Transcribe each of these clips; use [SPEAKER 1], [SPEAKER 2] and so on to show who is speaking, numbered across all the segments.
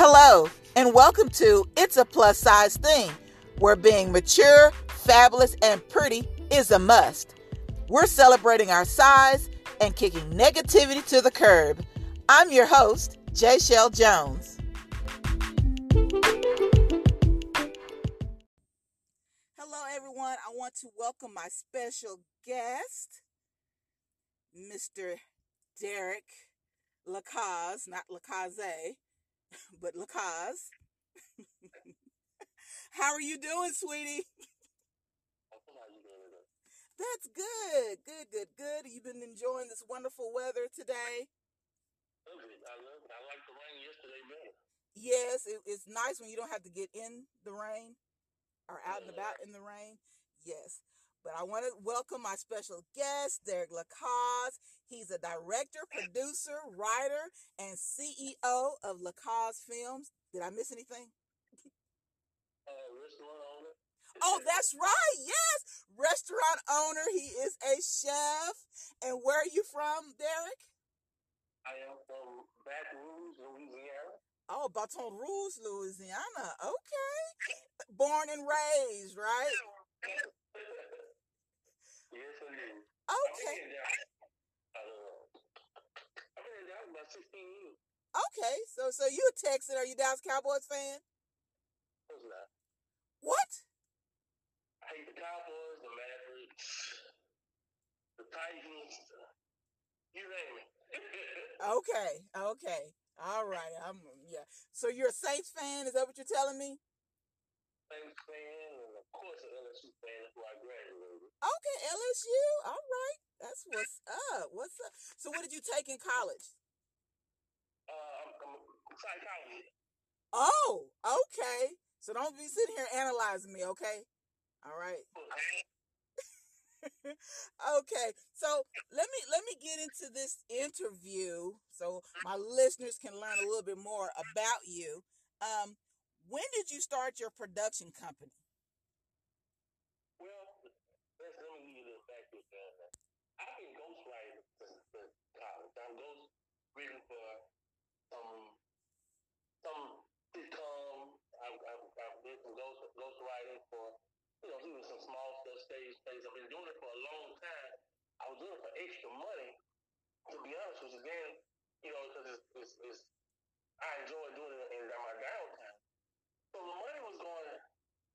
[SPEAKER 1] Hello, and welcome to It's a Plus Size Thing, where being mature, fabulous, and pretty is a must. We're celebrating our size and kicking negativity to the curb. I'm your host, J. Shell Jones. Hello, everyone. I want to welcome my special guest, Mr. Derek Lacaze, not Lacaze, but Lacaze. How are you doing, sweetie? That's good. Good, good, good. You've been enjoying this wonderful weather today?
[SPEAKER 2] I love I like the rain yesterday better.
[SPEAKER 1] Yes, it, it's nice when you don't have to get in the rain or out and about in the rain. Yes. But I want to welcome my special guest, Derek Lacaze. He's a director, producer, writer, and CEO of Lacaze Films. Did I miss anything?
[SPEAKER 2] Uh, restaurant owner.
[SPEAKER 1] Oh, that's right. Yes. Restaurant owner. He is a chef. And where are you from, Derek?
[SPEAKER 2] I am from Baton Rouge, Louisiana.
[SPEAKER 1] Oh, Baton Rouge, Louisiana. Okay. Born and raised, right?
[SPEAKER 2] yes, indeed.
[SPEAKER 1] Okay.
[SPEAKER 2] I've been in Dallas. I've been in Dallas about 16 years.
[SPEAKER 1] Okay. So so you a Texan. Are you a Dallas Cowboys fan?
[SPEAKER 2] What's that?
[SPEAKER 1] What?
[SPEAKER 2] I hate the Cowboys, the Mavericks, the Titans, you name it.
[SPEAKER 1] Okay. Okay. All right. I'm yeah. So you're a Saints fan? Is that what you're telling me?
[SPEAKER 2] Saints fan, and of course an LSU fan. That's where I graduated.
[SPEAKER 1] Okay, LSU. All right. That's what's up. What's up? So what did you take in college?
[SPEAKER 2] Uh, I'm, I'm psychology.
[SPEAKER 1] Oh, okay. So don't be sitting here analyzing me, okay? All right. okay. So let me let me get into this interview so my listeners can learn a little bit more about you. Um, when did you start your production company?
[SPEAKER 2] Well, let's, let me give you a little background. on that. I've been ghostwriting since, since college. I'm ghost written for some some sitcom. I've, I've, I've did some ghost ghostwriting for you know even some small stuff, stage plays. I've been doing it for a long time. I was doing it for extra money, to be honest with you. Then you know because it's, it's, it's I enjoy doing it in my downtime. So the money was going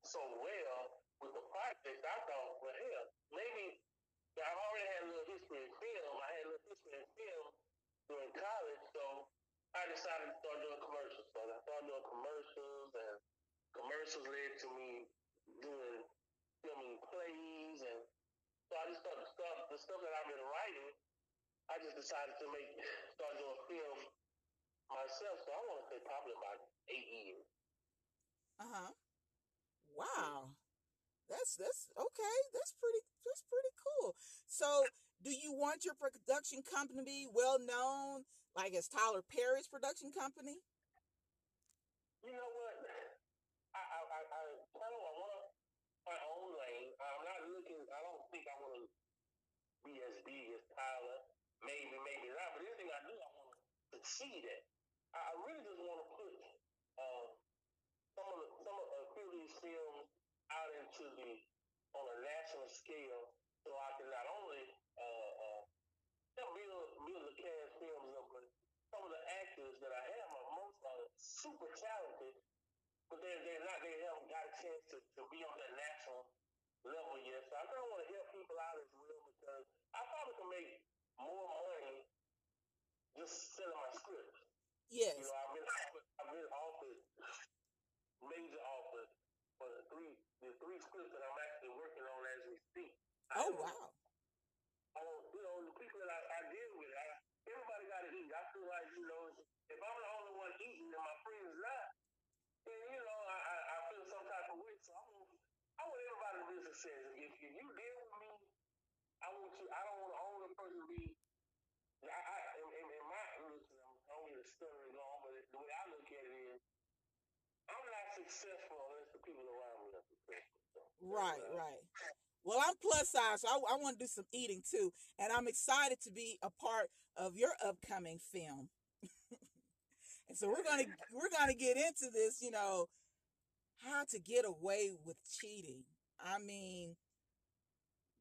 [SPEAKER 2] so well with the project, I thought, well, hell, maybe I already had a little history in film. I had a little history in film during college, so I decided to start doing commercials. So I started doing commercials, and commercials led to me doing filming plays, and so I just started stuff, the stuff that I've been writing. I just decided to make start doing film myself. So I want to say probably about eight years.
[SPEAKER 1] Uh huh. Wow. That's that's okay. That's pretty that's pretty cool. So, do you want your production company to be well known, like as Tyler Perry's production company?
[SPEAKER 2] You know what? I I I, I kind want my own lane. I'm not looking. I don't think I want to be as big as Tyler. Maybe, maybe not. But anything I do, I want to succeed at. I, really just want to put uh, some of the, some of these films out into the on a national scale, so I can not only uh, uh, help build build the cast films up, but some of the actors that I have are most are super talented, but they're they're not they haven't got a chance to, to be on that national level yet. So I kind of want to help people out as well because I probably can make more money just selling my scripts.
[SPEAKER 1] Yes.
[SPEAKER 2] You know, I've been offered, I've been offered major offers for the three the three scripts that I'm actually working on as we speak. I
[SPEAKER 1] Oh
[SPEAKER 2] don't-
[SPEAKER 1] wow.
[SPEAKER 2] I don't- you know, the people that I, I deal with, I, everybody got to eat. I feel like, you know, if I'm the only one eating and my friends not, then, you know, I, I, I feel some type of way. So I want, I want everybody to be successful. If, if you deal with me, I want you, I don't want the only person to be, I, I, in, in, in my, listen, I'm only the story long, but the way I look at it is, I'm not successful unless the people around me are successful. So,
[SPEAKER 1] Right,
[SPEAKER 2] uh,
[SPEAKER 1] right. Well, I'm plus size, so I, I want to do some eating too, and I'm excited to be a part of your upcoming film. And so we're gonna we're gonna get into this, you know, how to get away with cheating. I mean,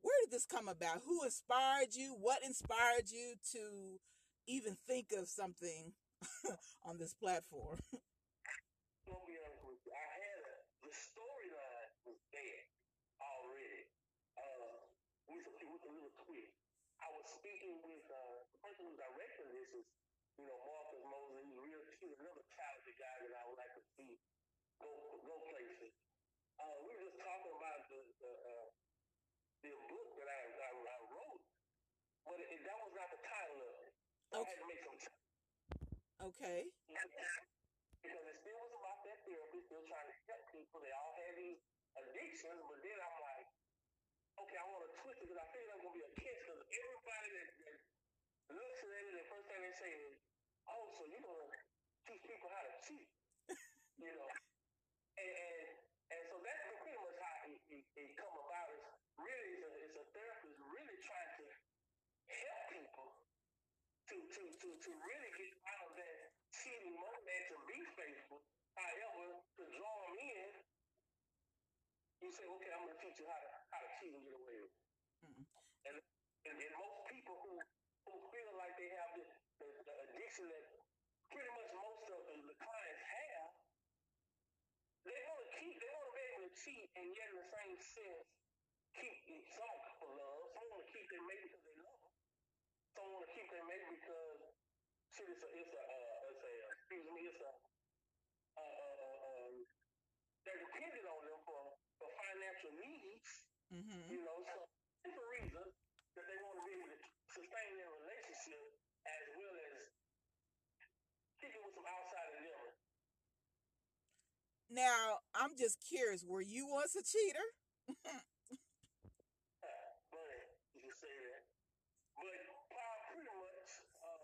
[SPEAKER 1] where did this come about? Who inspired you? What inspired you to even think of something on this platform?
[SPEAKER 2] I'm gonna be honest with you. I had a, the storyline was there already. Uh, with a, with a little twist. I was speaking with uh, the person who's directing this is, you know, Marcus Mosley. He's real cute, another talented guy that I would like to see go go places. Uh, we were just talking about the the, uh, the book that I, I, I wrote, but it, that was not the title of it. So I had to make some.
[SPEAKER 1] Okay.
[SPEAKER 2] Because it still was about that therapy, still trying to help people. They all had these addictions, but then I'm like, okay, I want to twist it because I feel like I'm gonna be a catch because everybody that, that looks at it, the first thing they say "Oh, so you're gonna teach people how to cheat," you know? And and, and so that's pretty much how it, it, it come about. Is really it's a, it's a therapist really trying to help people to to to to really get out of that cheating mode and to be faithful. However, to draw them in, you say, okay, I'm gonna teach you how to how to cheat and get away with it.
[SPEAKER 1] Mm.
[SPEAKER 2] And, and and most people who who feel like they have this the, the addiction that pretty much most of the, the clients have, they want to keep they want to be able to cheat and yet in the same sense keep some for love. Some want to keep their mate because they love them. Some want to keep their mate because shit, it's a it's a uh, it's a excuse me, it's a uh, uh, uh, um, they're dependent on them for for financial needs.
[SPEAKER 1] Mm-hmm.
[SPEAKER 2] You know, so it's a reason that they want to be able to sustain their relationship as well as kick it with some outside endeavor.
[SPEAKER 1] Now, I'm just curious, were you once a cheater?
[SPEAKER 2] Funny you can say that. But uh, pretty much um,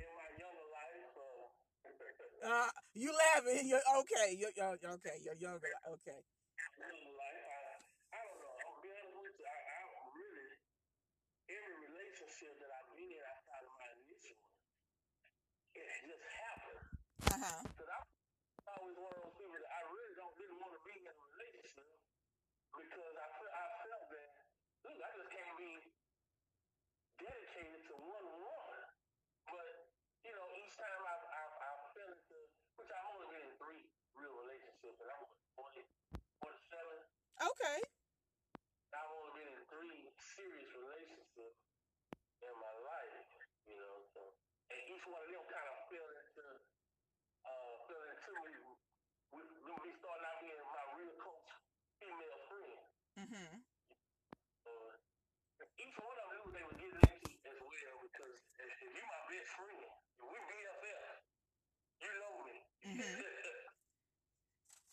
[SPEAKER 2] in my younger life, uh,
[SPEAKER 1] Uh, you laughing? You're okay. You're, you're okay. You're younger. Okay.
[SPEAKER 2] younger life, I, I don't know. I'm being honest with you. I, I really every relationship that I've been in outside of my initial one, it just happened.
[SPEAKER 1] Uh huh.
[SPEAKER 2] Because I always one of those people that I really don't didn't want to be in a relationship because I felt I felt that look, I just can't be dedicated to one woman. But you know, each time I I, I fell into which I've only been in three real relationships, and I'm 40, 47.
[SPEAKER 1] Okay.
[SPEAKER 2] I've only been in three serious relationships in my life, you know. So, and each one of them kind of fell into, uh, fell into me. With with me starting out being my real close female friend.
[SPEAKER 1] Mm-hmm.
[SPEAKER 2] Uh, each one of them knew they were getting into as well because if, if you my best friend, if we BFF, you know me.
[SPEAKER 1] Mhm.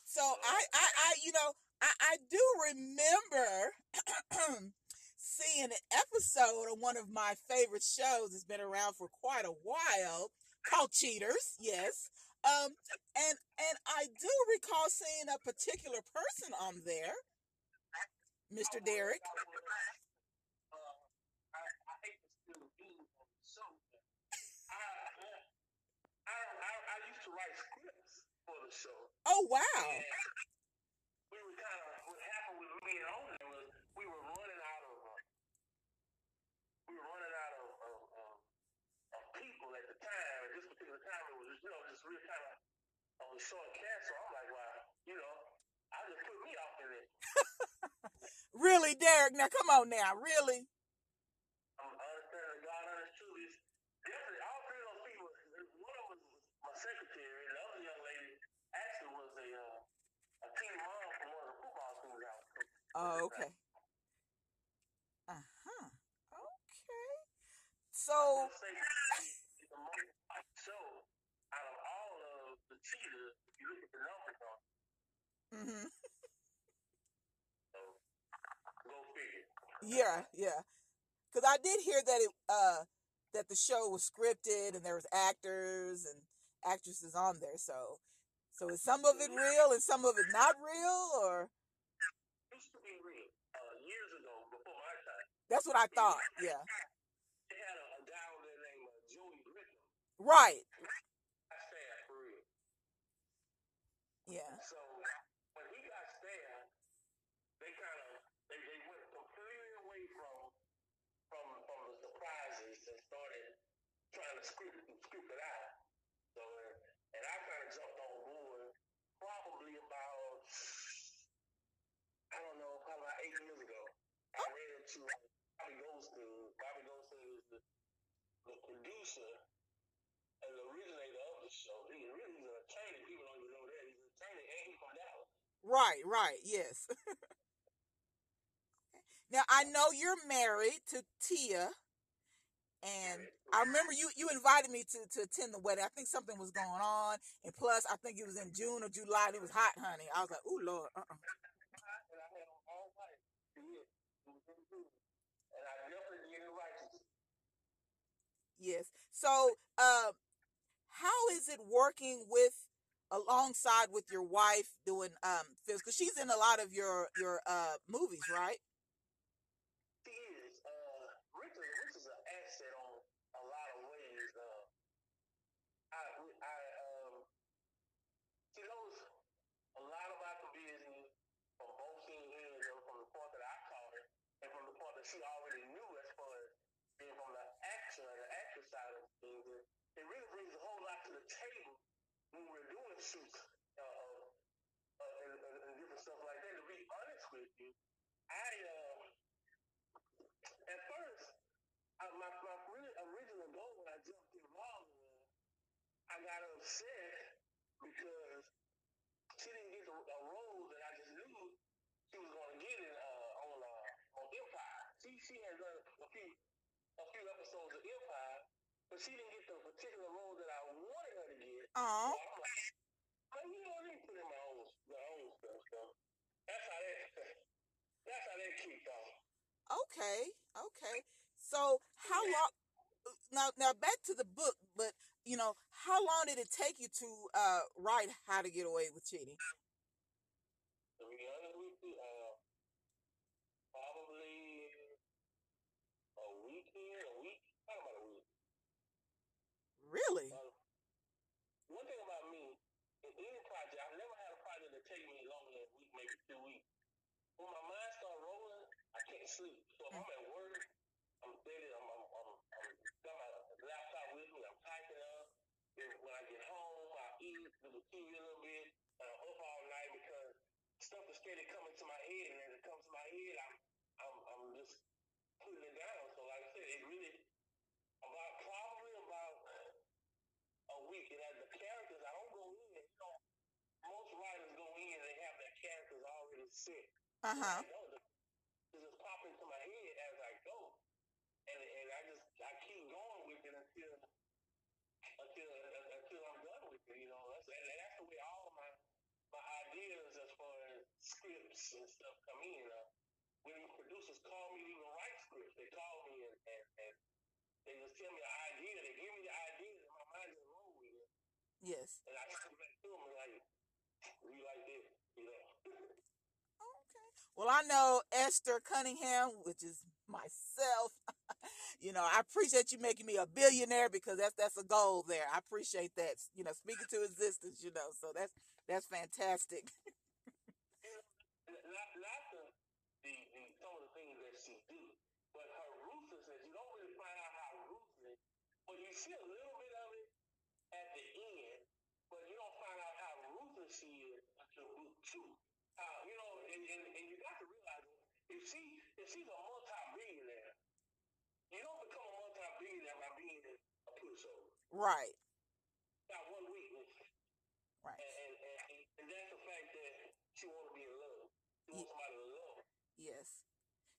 [SPEAKER 1] So I, I, I, you know, I, I do remember seeing an episode of one of my favorite shows. It's been around for quite a while, called Cheaters. Yes. Um, and and I do recall seeing a particular person on there, Mr. Derek.
[SPEAKER 2] I, I I, used to write for the show.
[SPEAKER 1] Oh wow.
[SPEAKER 2] And we were kind of, what happened with me on there was we were running out of, uh, we were running out of, of, of, of people at the time. At this particular time, it was, you know, just really kind of on the short cast. So I'm like, well, you know, I just put me off in it.
[SPEAKER 1] Really, Derek? Now come on now, really?
[SPEAKER 2] I'm understanding God honest truth is definitely all three of those people. One of them was my secretary, and the other young lady actually was a uh, a team mom for one of the football teams I was coaching.
[SPEAKER 1] Oh, okay. Uh huh. Okay. So,
[SPEAKER 2] I would say it's the most watched show out of all of the cheaters. If you look at the numbers on, it.
[SPEAKER 1] hmm
[SPEAKER 2] so go figure.
[SPEAKER 1] yeah, yeah. Because I did hear that it, uh, that the show was scripted and there was actors and actresses on there. So, so is some of it real and some of it not real, or That's what I thought. Yeah.
[SPEAKER 2] They had a, a guy on uh, Joey
[SPEAKER 1] Right.
[SPEAKER 2] For real. Yeah. So the producer and the originator of the show. He really he's an attorney. People don't even know that he's an attorney and he's from Dallas.
[SPEAKER 1] Right, right, yes. now I know you're married to Tia, and I remember you you invited me to to attend the wedding. I think something was going on, and plus I think it was in June or July. And it was hot, honey. I was like, "Ooh, Lord, uh, uh
[SPEAKER 2] And I had on all white. And I definitely did it righteous.
[SPEAKER 1] Yes." So, uh, how is it working with alongside with your wife doing um films? Because she's in a lot of your your uh movies, right?
[SPEAKER 2] She is. Uh, Rich, Rich is an asset on a lot of ways. Uh, I, I, um, she knows a lot about the business from both ends, you know, from the part that I taught her and from the part that she already knew as far as being from the action and the actor side of things. And it really brings a whole lot to the table when shoots uh, uh, and, and, and different stuff like that. To be honest with you, I uh, at first, I, my, my really original goal when I jumped involved was I got upset because she didn't get the, a role that I just knew she was going to get in uh, on uh, on Empire. She she had done a few a few episodes of Empire, but she didn't get the particular role that I wanted her to get.
[SPEAKER 1] Oh,
[SPEAKER 2] So I'm like, oh, you know, let me put in my own my own stuff. So that's how that that's how that kicked off.
[SPEAKER 1] Okay, okay. So how long? Now, now back to the book, but you know, how long did it take you to uh, write How to Get Away with Cheating?
[SPEAKER 2] To be honest with you, uh, probably a weekend, a week, about a week.
[SPEAKER 1] Really?
[SPEAKER 2] Uh, one thing about me, in any project, I've never had a project that take me longer than a week, maybe two weeks. When my mind starts rolling, I can't sleep. So if I'm at work, I'm steady, I'm, I'm, I'm, I'm got my laptop with me, I'm typing up. Then when I get home, I eat, do a little bit, and I'm up all night because stuff is steady coming to my head, and as it comes to my head, I'm, I'm, I'm just putting it down. So like I said, it really, about probably about a week. And as the characters, I don't go in. You know, most writers go in, and they have their characters already set.
[SPEAKER 1] Uh huh.
[SPEAKER 2] You know, the, it just pop into my head as I go, and and I just I keep going with it until until until I'm done with it. You know, that's and that's the way all of my my ideas as far as scripts and stuff come in. Uh, when producers call me to even write scripts, they call me and, and, and they just tell me an idea. They give me the idea, and my mind just roll with it.
[SPEAKER 1] Yes.
[SPEAKER 2] And I come back to and like, we like this, you know.
[SPEAKER 1] Okay. Well, I know Esther Cunningham, which is myself. you know, I appreciate you making me a billionaire because that's that's a goal there. I appreciate that. You know, speaking to existence. You know, so that's that's fantastic.
[SPEAKER 2] not not the, the, the some of the things that she do, but her ruthlessness. You don't really find out how ruthless, but you see a little bit of it at the end, but you don't find out how ruthless she is until book two. How you know, and, and, you got to realize if she if she's a multi-billionaire, you don't become a multi-billionaire by being a pushover.
[SPEAKER 1] right.
[SPEAKER 2] Not one weakness.
[SPEAKER 1] Right.
[SPEAKER 2] And, and, and, and that's the fact that she want to be in love. She wants somebody to love.
[SPEAKER 1] Yes.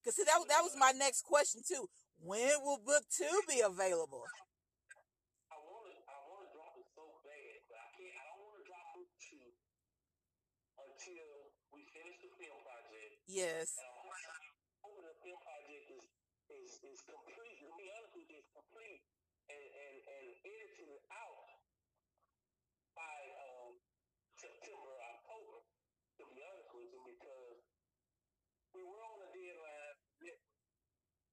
[SPEAKER 1] Cause see that that was my next question too. When will book two be available?
[SPEAKER 2] I want to, I want to drop it so bad, but I can't. I don't want to drop book two until we finish the film project.
[SPEAKER 1] Yes.
[SPEAKER 2] Hoping the film project is is is complete. To be honest with you, it's complete and and and edited out by um, September, October. To be honest with you, because we were on a deadline.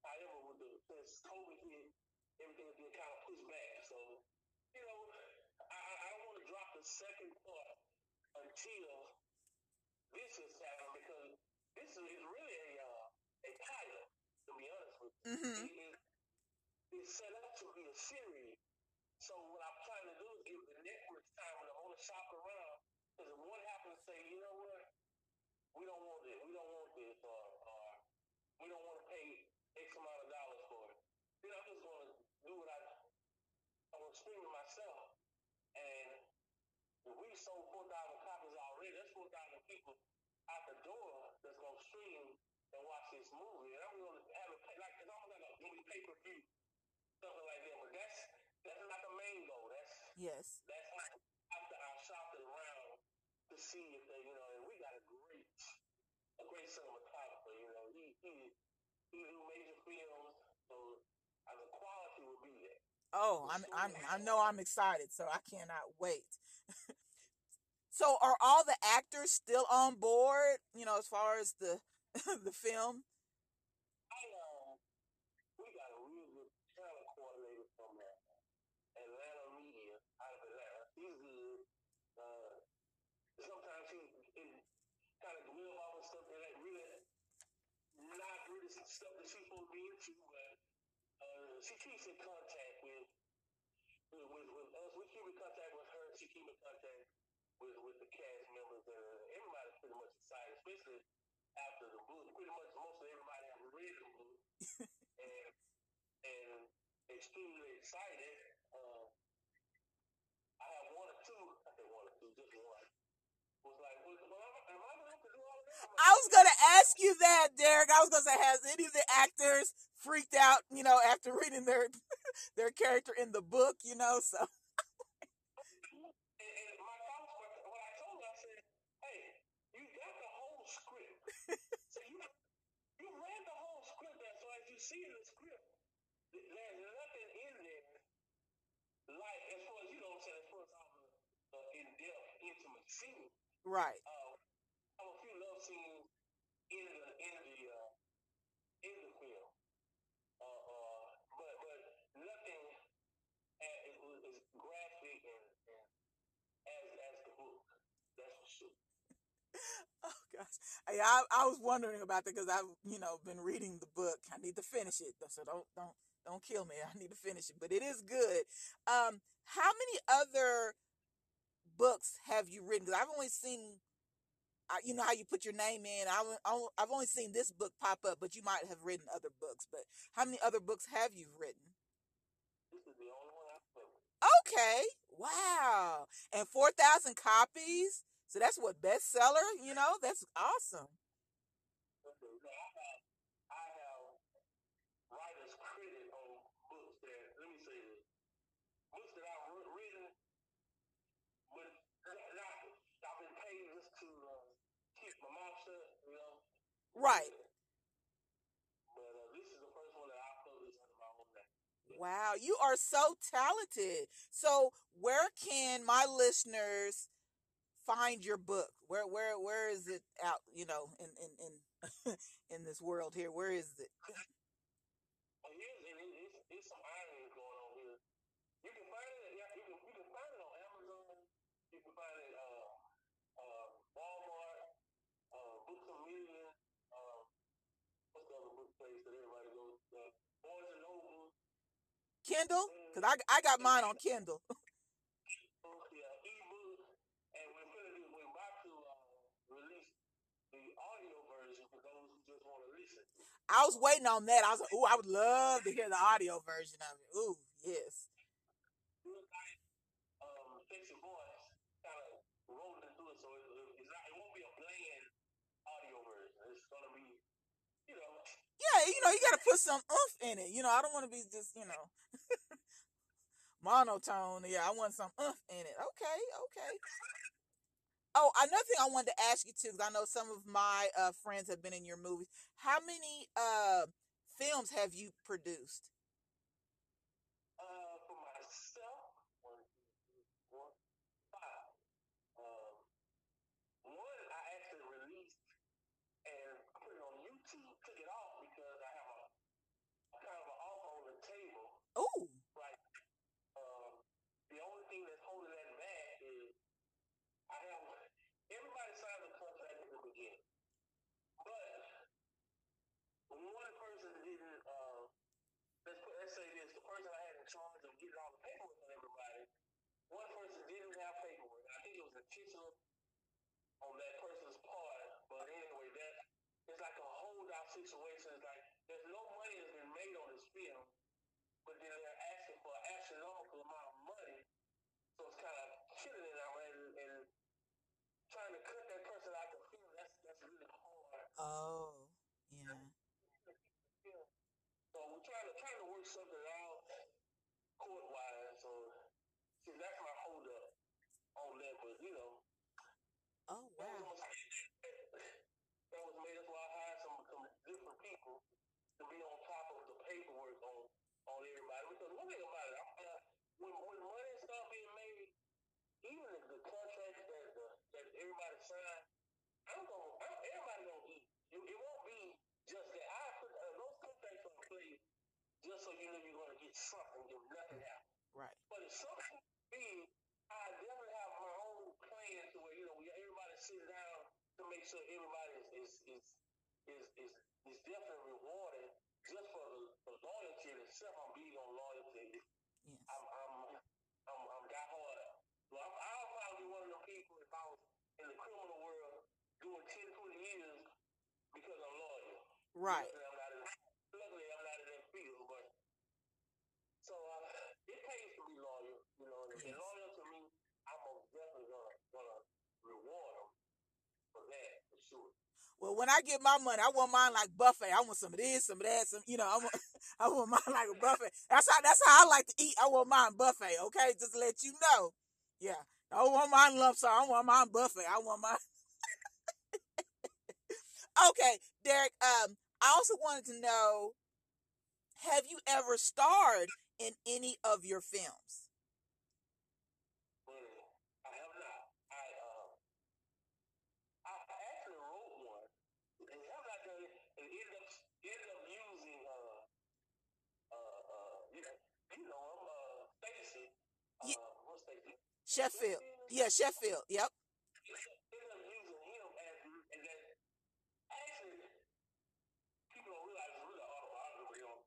[SPEAKER 2] However, with the since COVID hit, everything's been kind of pushed back. So, you know, I I don't want to drop the second part until until this is happening because this is really a uh, a pilot. To be honest with you,
[SPEAKER 1] Mm-hmm.
[SPEAKER 2] it, it's set up to be a series. So what I'm trying to do is give the networks time I want to shop around. Because if one happens to say, you know what, we don't want this, we don't want this, or, or we don't want to pay X amount of dollars for it, then I'm just going to do what I, I'm going to stream it myself. And if we sold 4,000 copies already, that's 4,000 people out the door that's going to stream and watch this movie. And I'm going to have it pay, like, it's almost like a movie pay per view, something like that. But that's that's not the main goal. That's
[SPEAKER 1] Yes.
[SPEAKER 2] that's not after I shopped around to see if they, you know, and we got a great, a great cinematographer. You know, he he he do major films, so uh, the quality will be there.
[SPEAKER 1] Oh, I'm, I'm, I know I'm excited, so I cannot wait. so, are all the actors still on board? You know, as far as the the film.
[SPEAKER 2] I um, we got a real good talent coordinator from uh, Atlanta Media out of Atlanta. He's good. Uh, sometimes he, he kind of dwell off of stuff that ain't really not really stuff that she's supposed to be into, but uh, she keeps in contact with with, with, with us. We keep in contact with her. She keep in contact with with the cast members, and uh, everybody's pretty much excited, especially after the book. Pretty much most of everybody have read the book and and extremely excited. Uh, I have one or two. I think one or two, just one. Was like, well, well, am I going to have to do all of that? I'm like,
[SPEAKER 1] I was gonna ask you that, Derek. I was gonna say, has any of the actors freaked out? You know, after reading their their character in the book. You know, so
[SPEAKER 2] And, and my thoughts, were, when I told her, I said, hey, you got the whole script. so you you read the whole script, and so as you see in the script, th- there's nothing in there like, as far as you know, what I'm saying, as far as all the uh, in-depth, intimate
[SPEAKER 1] right.
[SPEAKER 2] Uh, have a few love scenes in the in the uh, in the film, uh, uh, but but nothing as, is, is graphic and, and as as the book. That's for sure.
[SPEAKER 1] Oh gosh, Hey, I I was wondering about that because I've you know been reading the book. I need to finish it, so don't don't don't kill me. I need to finish it, but it is good. Um, how many other books have you written? Because I've only seen, uh, you know how you put your name in. I've I've only seen this book pop up, but you might have written other books. But how many other books have you written?
[SPEAKER 2] This is the only one I've published.
[SPEAKER 1] Okay, wow, and four thousand copies. So that's what bestseller. You know, that's awesome.
[SPEAKER 2] Okay, now I have I have writers credit on books that let me say this books that I've wr- written, but not, not I've been paid just to uh, keep my mouth shut, you know.
[SPEAKER 1] Right.
[SPEAKER 2] But uh, this is the first one that I published under my own name.
[SPEAKER 1] Wow, you are so talented. So, where can my listeners find your book? Where where where is it out, you know, in in in in this world here? Where is it?
[SPEAKER 2] Well, here's and it, it's, it's some irony going on here. You can find it. Yeah, you can you can find it on Amazon. You can find it uh uh Walmart, uh Books a Million. Uh, what's the other book place that everybody goes? to? Uh, Barnes and Noble.
[SPEAKER 1] Kindle? Cuz I I got mine on Kindle.
[SPEAKER 2] Yeah, ebook. And we're gonna. We're about to uh, release the audio version for those who just want to listen.
[SPEAKER 1] I was waiting on that. I was like, "Ooh, I would love to hear the audio version of it." Ooh, yes.
[SPEAKER 2] Look like um, Sexy Voice kind of rolled into it, so it, it, it's not, it won't be a bland audio version. It's gonna be, you know,
[SPEAKER 1] Yeah, you got to put some oomph in it. You know, I don't want to be just, you know, monotone. Yeah, I want some oomph in it. Okay, okay. Oh, another thing I wanted to ask you too, because I know some of my uh, friends have been in your movies. How many uh, films have you produced?
[SPEAKER 2] uh, for myself, one, two, three, four, five. Um, one I actually released and put it on YouTube, took it off because I have a, a kind of an offer on the table
[SPEAKER 1] Ooh,
[SPEAKER 2] Right. Um, the only thing that's holding that back is I have intentional on that person's part. But anyway, that it's like a holdout situation. It's like there's no money that's been made on this film, but then they're asking for an astronomical amount of money. So it's kind of killing it out and, and trying to cut that person out the film. That's that's really hard.
[SPEAKER 1] Oh, yeah.
[SPEAKER 2] So we're trying to trying to work something out court wise. So see, that's my hold up on that. But you know,
[SPEAKER 1] Oh,
[SPEAKER 2] that
[SPEAKER 1] wow.
[SPEAKER 2] was that was made. That's why I hired some some different people to be on top of the paperwork on on everybody. Because one thing about it, I, uh, when when money start being made, even if the contracts that the, that everybody signed, I'm gonna I'm, everybody gonna eat. It, it won't be just that. I put uh, those contracts on play just so you know you're gonna get something, if nothing happens.
[SPEAKER 1] Right.
[SPEAKER 2] But if something big, I definitely have my own plan to where you know we everybody sit down to make sure everybody is is is is is, definitely rewarded just for the, the loyalty itself. I'm big on loyalty.
[SPEAKER 1] Yes.
[SPEAKER 2] I'm I'm I'm, I'm got hard. So I'm, I'll probably be one of the people if I was in the criminal world doing 10, 20 years because I'm loyal.
[SPEAKER 1] Right.
[SPEAKER 2] Luckily, I'm not in, luckily, I'm not in that field, but so uh, it pays to be loyal. You know, and if
[SPEAKER 1] Yes.
[SPEAKER 2] they're loyal to me, I'm most definitely gonna gonna reward them for that for sure.
[SPEAKER 1] Well, when I get my money, I want mine like buffet. I want some of this, some of that, some you know. I want, I want mine like a buffet. That's how that's how I like to eat. I want mine buffet. Okay, just let you know. Yeah, I want mine lump sum. I want mine buffet. I want mine. okay, Derek. Um, I also wanted to know: Have you ever starred in any of your films?
[SPEAKER 2] But I have not. I uh, I I actually wrote one, and have not done it, and ended up ended up using uh uh uh you know you know I'm uh Stacy. Uh,
[SPEAKER 1] Ye-
[SPEAKER 2] what's Stacy?
[SPEAKER 1] Sheffield. Yeah, Sheffield. Yep.
[SPEAKER 2] Ended up using him as and then actually people don't realize it's really autobiography. You know,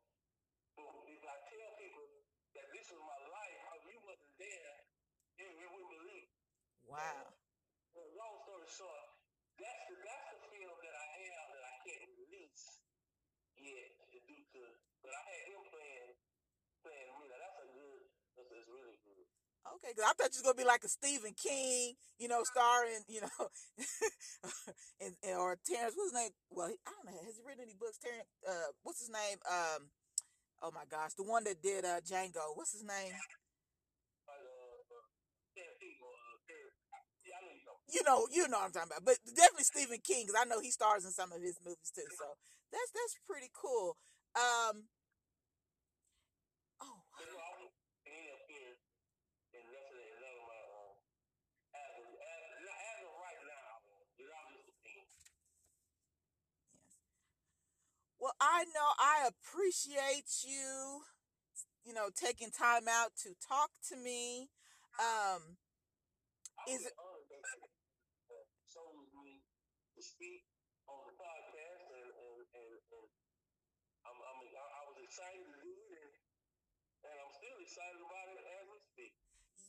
[SPEAKER 2] but if I tell people that this was my life, how you wasn't there, you, you wouldn't believe.
[SPEAKER 1] Wow.
[SPEAKER 2] Well, long story short, that's the that's the film that I have that I can't release yet due to but I had him playing playing me. Now that's a good that's, that's really good.
[SPEAKER 1] Okay, because I thought you was gonna be like a Stephen King, you know, starring, you know, and, and or Terrence. What's his name? Well, I don't know. Has he written any books? Terrence. Uh, what's his name? Um, oh my gosh, the one that did uh Django. What's his name?
[SPEAKER 2] You know,
[SPEAKER 1] you know what I'm talking about. But definitely Stephen King, because I know he stars in some of his movies too. So that's that's pretty cool. Um. Oh,
[SPEAKER 2] But no, I was he appeared in less than none of my uh, as of, as, not as of right now, without this opinion.
[SPEAKER 1] Yes. Well, I know I appreciate you, you know, taking time out to talk to me. Um, Is it-
[SPEAKER 2] chose me to speak on the podcast, and and and, and I'm, I'm I, I was excited to do it, and, and I'm still excited about it as we speak.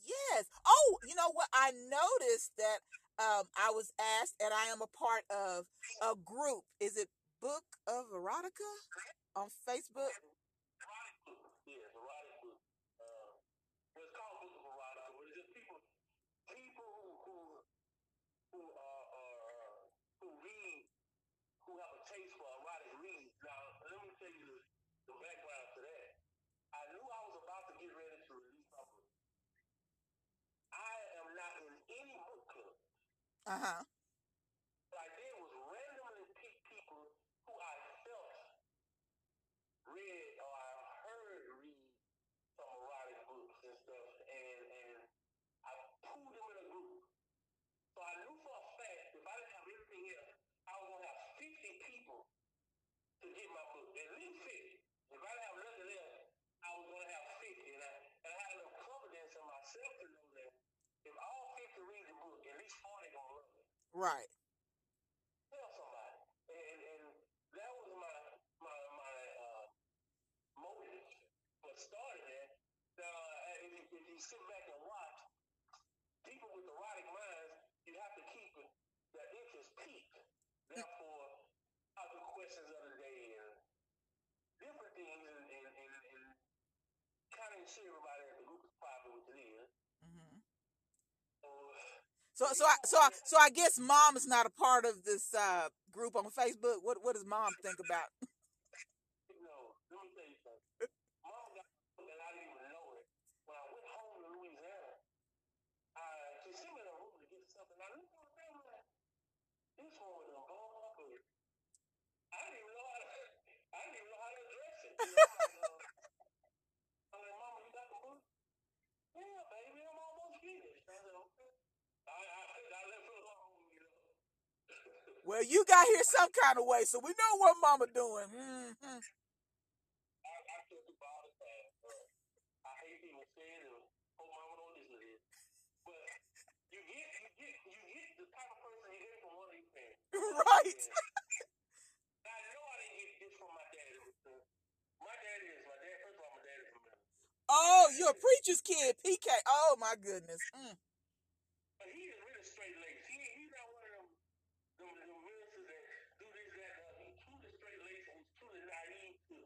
[SPEAKER 1] yes. Oh, you know what? I noticed that um, I was asked, and I am a part of a group. Is it Book of Erotica on Facebook?
[SPEAKER 2] Erotic book, yes, erotic book. Uh, it's called Book of Erotica, but it's just people, people who who who are, are who read, who have a taste for erotic reads. Now, let me tell you the, the background to that. I knew I was about to get ready to release my book. I am not in any book club.
[SPEAKER 1] Uh huh. Right.
[SPEAKER 2] Tell somebody. And, and that was my my my uh, motive for starting it. Now, uh, if you, if you sit back and watch, people with erotic minds, you have to keep the interest peaked. Therefore, other questions of the day and different things and, and, and, and kind of ensure So,
[SPEAKER 1] So I so I, so I guess mom is not a part of this uh group on Facebook. What what does mom think about?
[SPEAKER 2] you know, let me tell you something. Mom got and I didn't even know it. When I went home to Louisiana, uh, she sent me in a room to get something. I looked at the thing like, this woman done blown my hood. I didn't even know how to, I didn't even know how to address it. You know, I'm like, uh, I'm like, Mama, you got the book? Yeah, baby, I'm almost finished. I said, okay. I, I, I left her alone, you know.
[SPEAKER 1] Well, you got here some kind of way, so we know what mama doing. hmm
[SPEAKER 2] I, I. Uh, I hate people saying. Hope mama don't listen to this. But you get, you get, you get the type of person you get from one of these parents.
[SPEAKER 1] Right.
[SPEAKER 2] I know I didn't get this from my daddy. My daddy is my dad. First of all, my daddy is from Memphis.
[SPEAKER 1] Oh, you're a preacher's kid, PK. Oh my goodness. Mm.
[SPEAKER 2] But he is really straight laced. He he's not one of them them, them ministers that do this, that, and the other. He's truly straight laced and he's truly naive to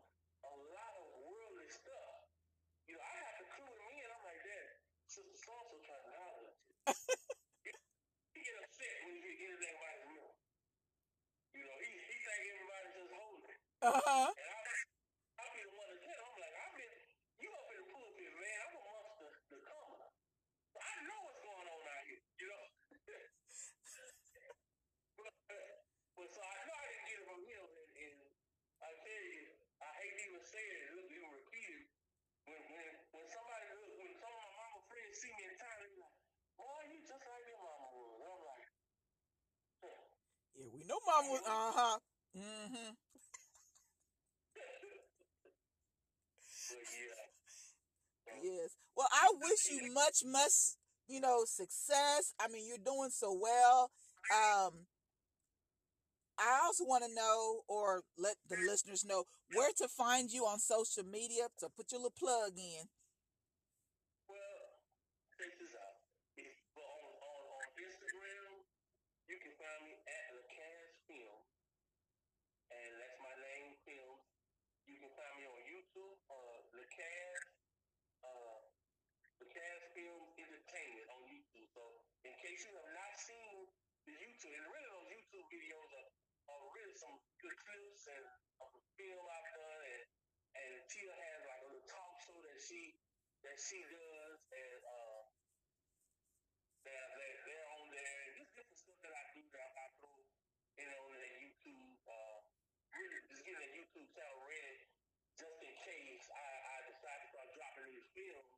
[SPEAKER 2] a lot of worldly stuff. You know, I have to clue him in. I'm like, Dad, Sister So-and-so trying to holler at you. he get upset when he get anything about his milk. You know, he, he think everybody's just holy.
[SPEAKER 1] Uh-huh.
[SPEAKER 2] And I, I be the one to tell him, I'm like, I've been, you up in the pulpit, man. I'm amongst the, the. I know what's going on out here, you know? but, but so I know I didn't get it from him, and, and I tell you, I hate to even say it, look, even repeat it. When, when, when somebody, look, when some of my mama friends see me in town, they be like, boy, you just like your mama was. I'm like, huh.
[SPEAKER 1] Yeah, we know mama was uh-huh. Mm-hmm.
[SPEAKER 2] but yeah.
[SPEAKER 1] Yes. Well, I wish you much, much, you know, success. I mean, you're doing so well. Um, I also want to know, or let the listeners know, where to find you on social media. So put your little plug in.
[SPEAKER 2] Well, check this out. If, well, on, on, on Instagram, you can find me at LaCash Film, and that's my name, Film. You can find me on YouTube, uh, LaCash, uh, LaCash Film Entertainment on YouTube. So, in case you have not seen the YouTube, and really those YouTube videos are, are really some good clips and film I've done, and and Tia has like a little talk show that she that she does, and uh, that that they're on there, and just different stuff that I do that I throw in on that YouTube. Uh, really just getting that YouTube channel ready, just in case I, I decide to start dropping these films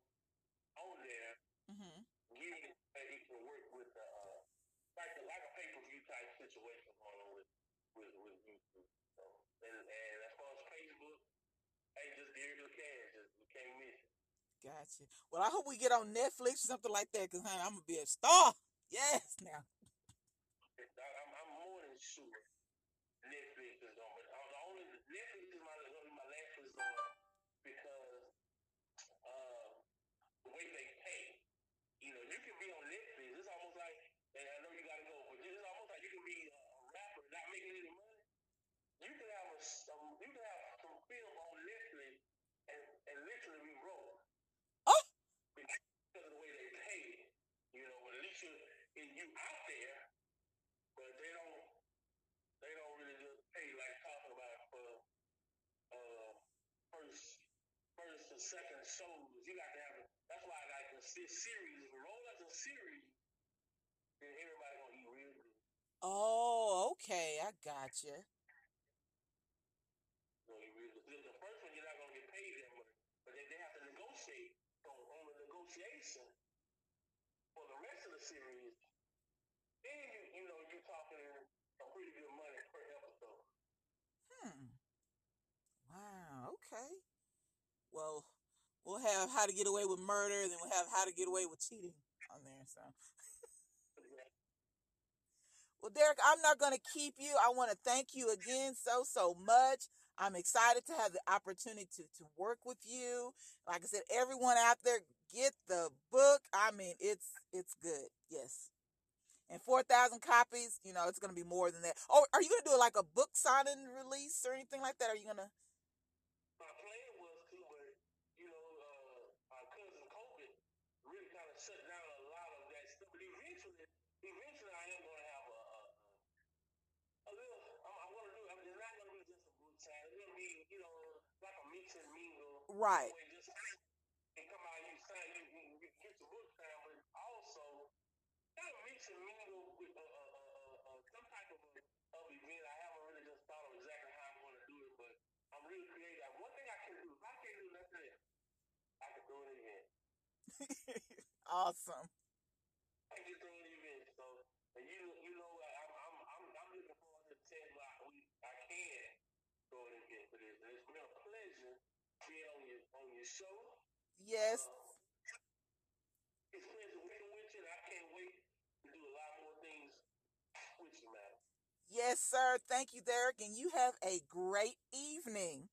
[SPEAKER 2] on there,
[SPEAKER 1] Mm-hmm.
[SPEAKER 2] getting that it can work with the uh, like a, like a pay per view type situation going on with with with YouTube. So and, and as far as Facebook, hey, just Derek LaCash, just you can't miss it.
[SPEAKER 1] Gotcha. Well, I hope we get on Netflix or something like that, cause I'm gonna be a star. Yes, now.
[SPEAKER 2] I'm, I'm more than sure Netflix is on. But uh, the only Netflix is my my last resort because uh, the way they pay. You know, you can be on Netflix. It's almost like, and I know you gotta go, but it's almost like you can be a rapper not making any money. You can have a some, you can have some film on Netflix and, and literally be broke.
[SPEAKER 1] Oh.
[SPEAKER 2] Because of the way they pay. You know, but at least you you out there but they don't they don't really just pay like talking about for uh first first and second shows. You got to have it. That's why I like this, this series. Roll as a series, then everybody gonna eat real good.
[SPEAKER 1] Oh, okay. I gotcha.
[SPEAKER 2] Gonna eat real good. The first one you're not gonna get paid that much, but then they have to negotiate. So on the negotiation for the rest of the series, then you you know you're talking some pretty good money per episode.
[SPEAKER 1] Hmm. Wow. Okay. Well, we'll have how to get away with murder, then we'll have how to get away with cheating on there. So, well, Derek, I'm not going to keep you. I want to thank you again so so much. I'm excited to have the opportunity to to work with you. Like I said, everyone out there, get the book. I mean, it's it's good. Yes. And 4,000 copies, you know, it's going to be more than that. Oh, are you going to do like a book signing release or anything like that? Are you going to?
[SPEAKER 2] My plan was to, but, you know, uh, our cousin COVID really kind of shut down a lot of that stuff. But eventually, eventually I am going to have a, a, a little, I, I want to do, I mean, it's not going to be just a book sign. It's going to be, you know, like a mix and mingle.
[SPEAKER 1] Right.
[SPEAKER 2] Just, and come out, you sign, you, you, get your book signed, but also kind of mix and mingle with uh, uh, uh, uh, some type of, of event. I haven't really just thought of exactly how I'm going to do it, but I'm really creative. One thing I can do, if I can't do nothing else, I can event.
[SPEAKER 1] awesome.
[SPEAKER 2] I can an event. So, and you, you know, I'm, I'm, I'm, I'm looking forward to the 10 block week. I can throw an event for this. And it's been a pleasure being on your, on your show.
[SPEAKER 1] Yes.
[SPEAKER 2] Uh, it's a pleasure working with you, and I can't wait to do a lot more things with you, man.
[SPEAKER 1] Yes, sir. Thank you, Derek. And you have a great evening.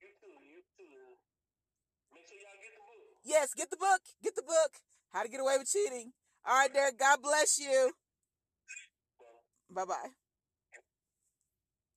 [SPEAKER 2] You too, you too. Make sure y'all get the book.
[SPEAKER 1] Yes, get the book. Get the book. How to Get Away with Cheating. All right, Derek. God bless you. Bye bye.